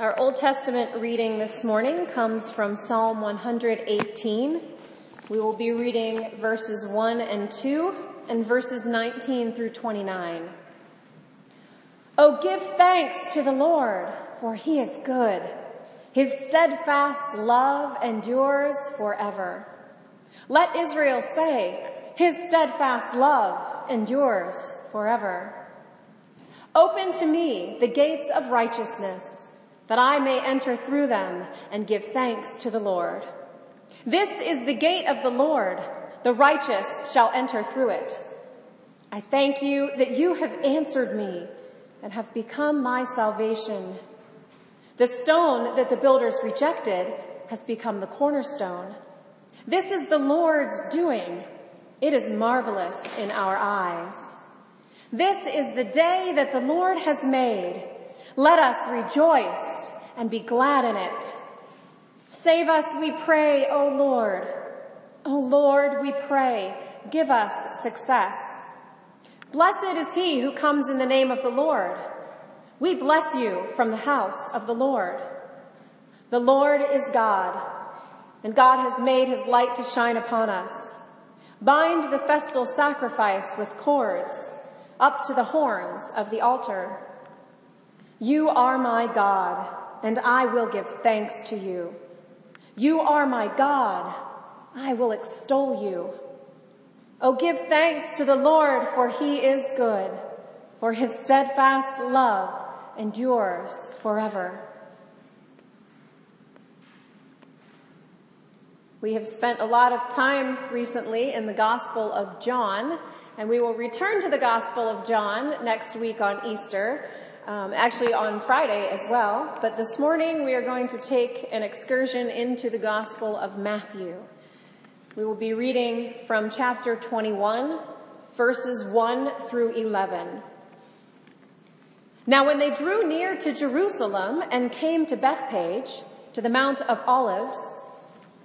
Our Old Testament reading this morning comes from Psalm 118. We will be reading verses 1 and 2 and verses 19 through 29. Oh, give thanks to the Lord, for he is good. His steadfast love endures forever. Let Israel say, his steadfast love endures forever. Open to me the gates of righteousness that I may enter through them and give thanks to the Lord. This is the gate of the Lord. The righteous shall enter through it. I thank you that you have answered me and have become my salvation. The stone that the builders rejected has become the cornerstone. This is the Lord's doing. It is marvelous in our eyes. This is the day that the Lord has made. Let us rejoice and be glad in it. Save us, we pray, O Lord. O Lord, we pray, give us success. Blessed is he who comes in the name of the Lord. We bless you from the house of the Lord. The Lord is God, and God has made his light to shine upon us. Bind the festal sacrifice with cords up to the horns of the altar. You are my God, and I will give thanks to you. You are my God. I will extol you. Oh, give thanks to the Lord, for he is good, for his steadfast love endures forever. We have spent a lot of time recently in the Gospel of John, and we will return to the Gospel of John next week on Easter um, actually on Friday as well. But this morning we are going to take an excursion into the Gospel of Matthew. We will be reading from chapter 21, verses 1 through 11. Now when they drew near to Jerusalem and came to Bethphage, to the Mount of Olives,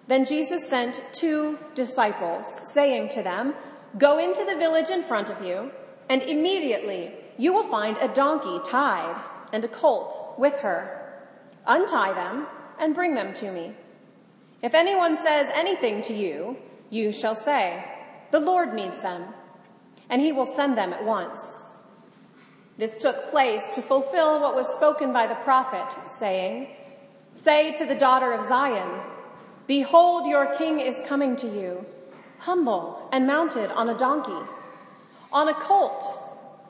then Jesus sent two disciples, saying to them, Go into the village in front of you, and immediately you will find a donkey tied and a colt with her. Untie them and bring them to me. If anyone says anything to you, you shall say, the Lord needs them, and he will send them at once. This took place to fulfill what was spoken by the prophet, saying, Say to the daughter of Zion, Behold, your king is coming to you, humble and mounted on a donkey, on a colt,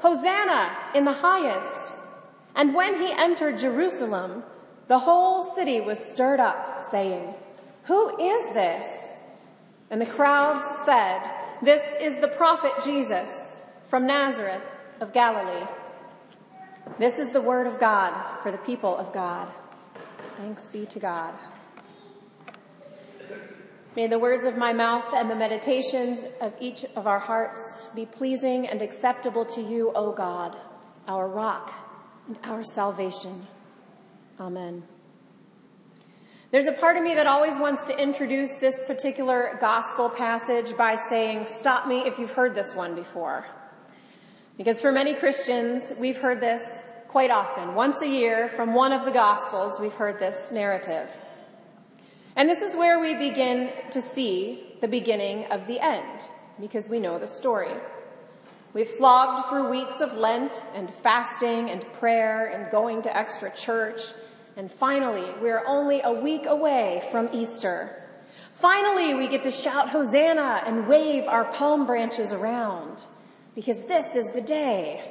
Hosanna in the highest. And when he entered Jerusalem, the whole city was stirred up, saying, Who is this? And the crowds said, This is the prophet Jesus from Nazareth of Galilee. This is the word of God for the people of God. Thanks be to God. May the words of my mouth and the meditations of each of our hearts be pleasing and acceptable to you, O God, our rock and our salvation. Amen. There's a part of me that always wants to introduce this particular gospel passage by saying, stop me if you've heard this one before. Because for many Christians, we've heard this quite often. Once a year from one of the gospels, we've heard this narrative. And this is where we begin to see the beginning of the end, because we know the story. We've slogged through weeks of Lent and fasting and prayer and going to extra church. And finally, we're only a week away from Easter. Finally, we get to shout Hosanna and wave our palm branches around because this is the day.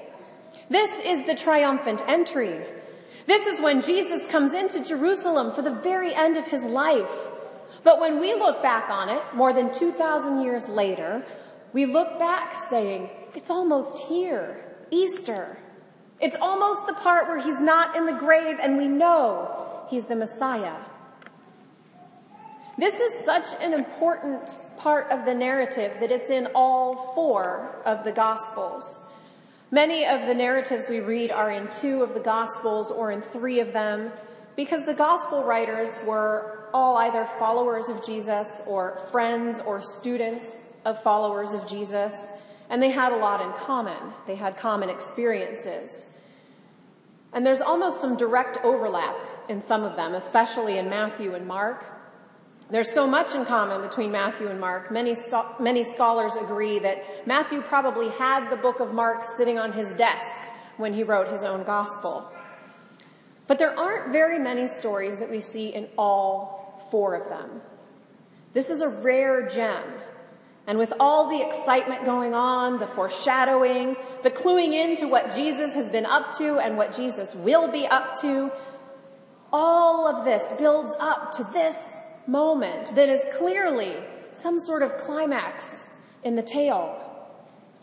This is the triumphant entry. This is when Jesus comes into Jerusalem for the very end of his life. But when we look back on it, more than 2,000 years later, we look back saying, it's almost here. Easter. It's almost the part where he's not in the grave and we know he's the Messiah. This is such an important part of the narrative that it's in all four of the Gospels. Many of the narratives we read are in two of the Gospels or in three of them because the Gospel writers were all either followers of Jesus or friends or students of followers of Jesus, and they had a lot in common. They had common experiences. And there's almost some direct overlap in some of them, especially in Matthew and Mark. There's so much in common between Matthew and Mark. Many, many scholars agree that Matthew probably had the book of Mark sitting on his desk when he wrote his own gospel. But there aren't very many stories that we see in all four of them. This is a rare gem. And with all the excitement going on, the foreshadowing, the cluing into what Jesus has been up to and what Jesus will be up to, all of this builds up to this moment that is clearly some sort of climax in the tale.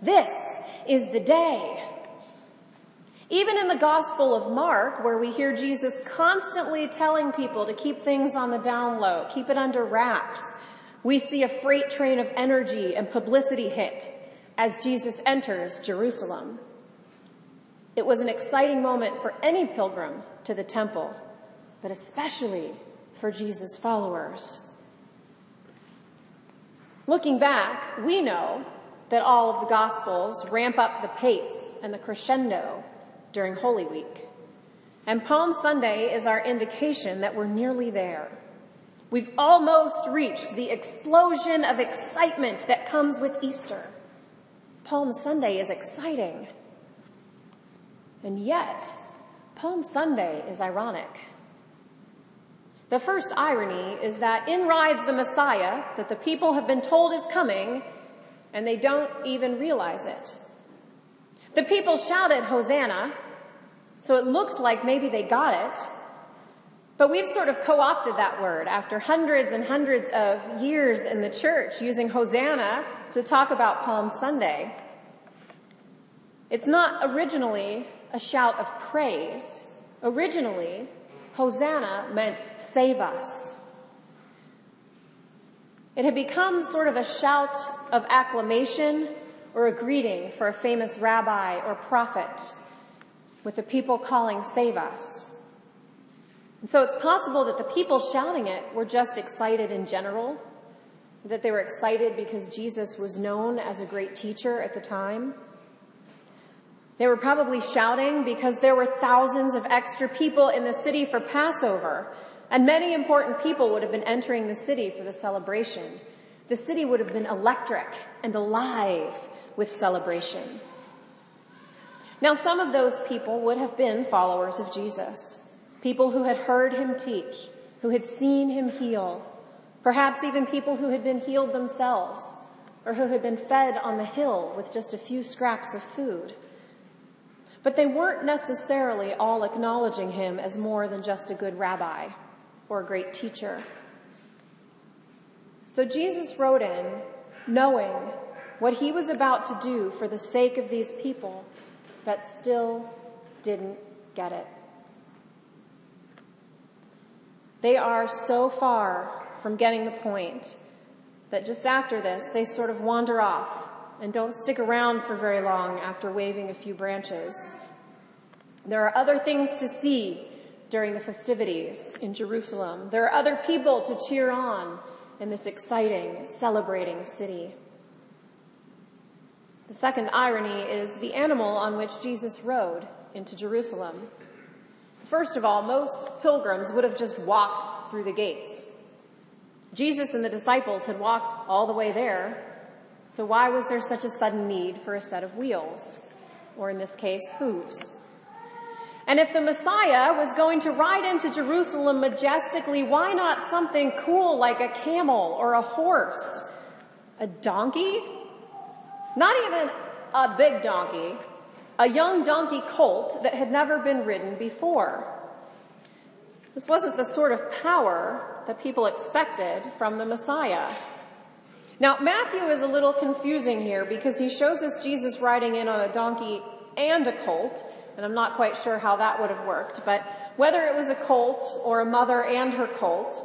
This is the day. Even in the Gospel of Mark, where we hear Jesus constantly telling people to keep things on the down low, keep it under wraps, we see a freight train of energy and publicity hit as Jesus enters Jerusalem. It was an exciting moment for any pilgrim to the temple, but especially for Jesus' followers. Looking back, we know that all of the Gospels ramp up the pace and the crescendo during Holy Week. And Palm Sunday is our indication that we're nearly there. We've almost reached the explosion of excitement that comes with Easter. Palm Sunday is exciting. And yet, Palm Sunday is ironic. The first irony is that in rides the Messiah that the people have been told is coming and they don't even realize it. The people shouted Hosanna, so it looks like maybe they got it, but we've sort of co-opted that word after hundreds and hundreds of years in the church using Hosanna to talk about Palm Sunday. It's not originally a shout of praise. Originally, Hosanna meant save us. It had become sort of a shout of acclamation or a greeting for a famous rabbi or prophet with the people calling save us. And so it's possible that the people shouting it were just excited in general, that they were excited because Jesus was known as a great teacher at the time. They were probably shouting because there were thousands of extra people in the city for Passover, and many important people would have been entering the city for the celebration. The city would have been electric and alive with celebration. Now some of those people would have been followers of Jesus, people who had heard him teach, who had seen him heal, perhaps even people who had been healed themselves, or who had been fed on the hill with just a few scraps of food. But they weren't necessarily all acknowledging him as more than just a good rabbi or a great teacher. So Jesus rode in knowing what he was about to do for the sake of these people that still didn't get it. They are so far from getting the point that just after this, they sort of wander off and don't stick around for very long after waving a few branches. There are other things to see during the festivities in Jerusalem. There are other people to cheer on in this exciting, celebrating city. The second irony is the animal on which Jesus rode into Jerusalem. First of all, most pilgrims would have just walked through the gates. Jesus and the disciples had walked all the way there so why was there such a sudden need for a set of wheels? Or in this case, hooves? And if the Messiah was going to ride into Jerusalem majestically, why not something cool like a camel or a horse? A donkey? Not even a big donkey. A young donkey colt that had never been ridden before. This wasn't the sort of power that people expected from the Messiah. Now, Matthew is a little confusing here because he shows us Jesus riding in on a donkey and a colt, and I'm not quite sure how that would have worked, but whether it was a colt or a mother and her colt,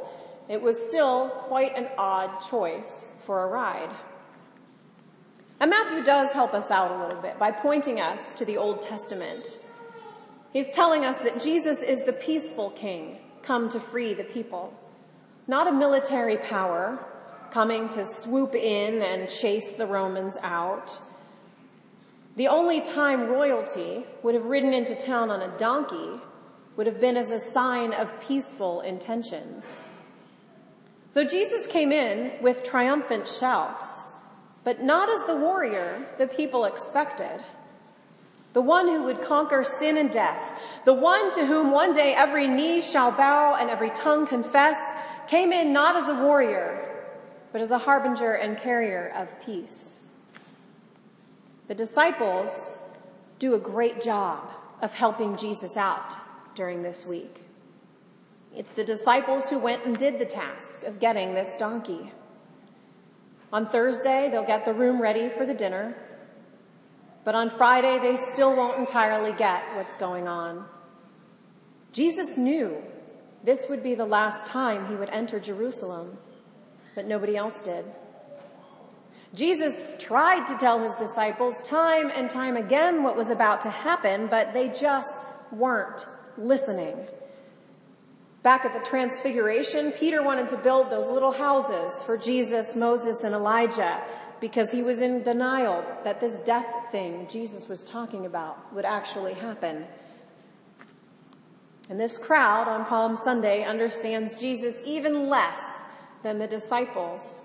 it was still quite an odd choice for a ride. And Matthew does help us out a little bit by pointing us to the Old Testament. He's telling us that Jesus is the peaceful king come to free the people, not a military power coming to swoop in and chase the Romans out. The only time royalty would have ridden into town on a donkey would have been as a sign of peaceful intentions. So Jesus came in with triumphant shouts but not as the warrior the people expected. The one who would conquer sin and death, the one to whom one day every knee shall bow and every tongue confess, came in not as a warrior, but as a harbinger and carrier of peace. The disciples do a great job of helping Jesus out during this week. It's the disciples who went and did the task of getting this donkey. On Thursday, they'll get the room ready for the dinner. But on Friday, they still won't entirely get what's going on. Jesus knew this would be the last time he would enter Jerusalem, but nobody else did. Jesus tried to tell his disciples time and time again what was about to happen, but they just weren't listening. Back at the transfiguration, Peter wanted to build those little houses for Jesus, Moses, and Elijah because he was in denial that this death thing Jesus was talking about would actually happen. And this crowd on Palm Sunday understands Jesus even less than the disciples.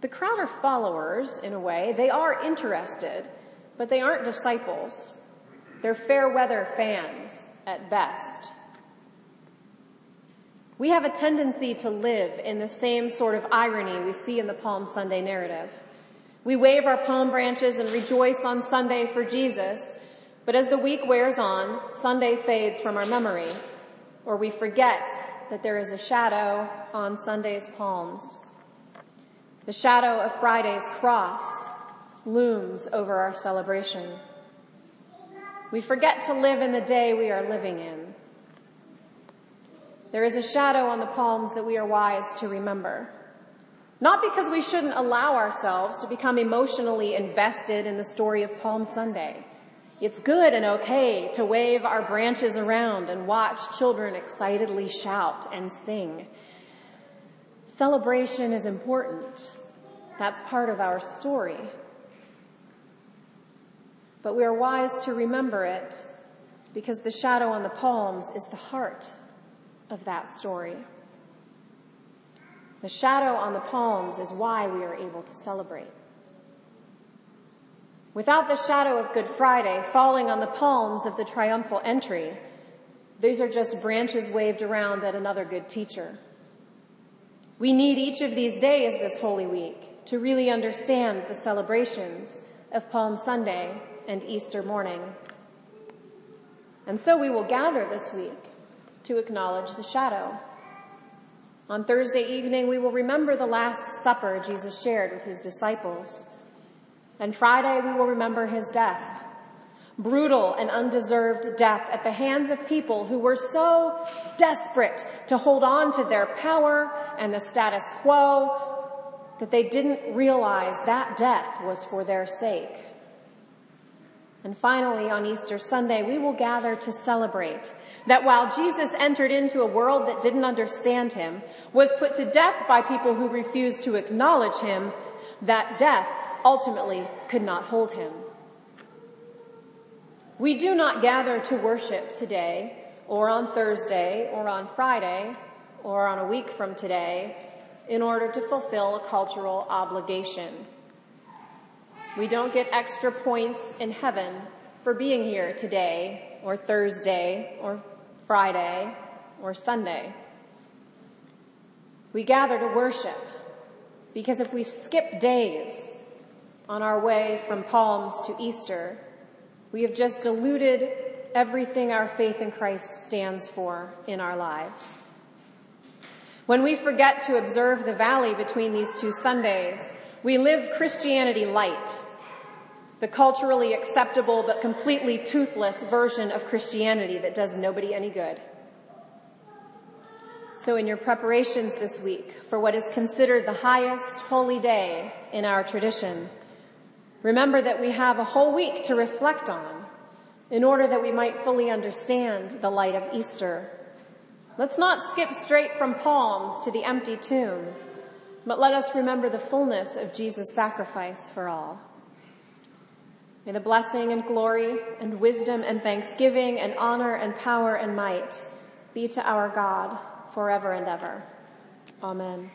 The crowd are followers in a way. They are interested, but they aren't disciples. They're fair weather fans at best. We have a tendency to live in the same sort of irony we see in the Palm Sunday narrative. We wave our palm branches and rejoice on Sunday for Jesus, but as the week wears on, Sunday fades from our memory, or we forget that there is a shadow on Sunday's palms. The shadow of Friday's cross looms over our celebration. We forget to live in the day we are living in. There is a shadow on the palms that we are wise to remember. Not because we shouldn't allow ourselves to become emotionally invested in the story of Palm Sunday. It's good and okay to wave our branches around and watch children excitedly shout and sing. Celebration is important. That's part of our story. But we are wise to remember it because the shadow on the palms is the heart of that story. The shadow on the palms is why we are able to celebrate. Without the shadow of Good Friday falling on the palms of the triumphal entry, these are just branches waved around at another good teacher. We need each of these days this Holy Week to really understand the celebrations of Palm Sunday and Easter morning. And so we will gather this week to acknowledge the shadow. On Thursday evening, we will remember the Last Supper Jesus shared with his disciples. And Friday, we will remember his death. Brutal and undeserved death at the hands of people who were so desperate to hold on to their power and the status quo that they didn't realize that death was for their sake. And finally, on Easter Sunday, we will gather to celebrate that while Jesus entered into a world that didn't understand him, was put to death by people who refused to acknowledge him, that death ultimately could not hold him. We do not gather to worship today, or on Thursday, or on Friday, or on a week from today, in order to fulfill a cultural obligation. We don't get extra points in heaven for being here today, or Thursday, or Friday, or Sunday. We gather to worship because if we skip days on our way from Palms to Easter, we have just diluted everything our faith in Christ stands for in our lives. When we forget to observe the valley between these two Sundays, we live Christianity light the culturally acceptable but completely toothless version of Christianity that does nobody any good. So in your preparations this week for what is considered the highest holy day in our tradition, remember that we have a whole week to reflect on in order that we might fully understand the light of Easter. Let's not skip straight from palms to the empty tomb, but let us remember the fullness of Jesus' sacrifice for all. May the blessing and glory and wisdom and thanksgiving and honor and power and might be to our God forever and ever. Amen.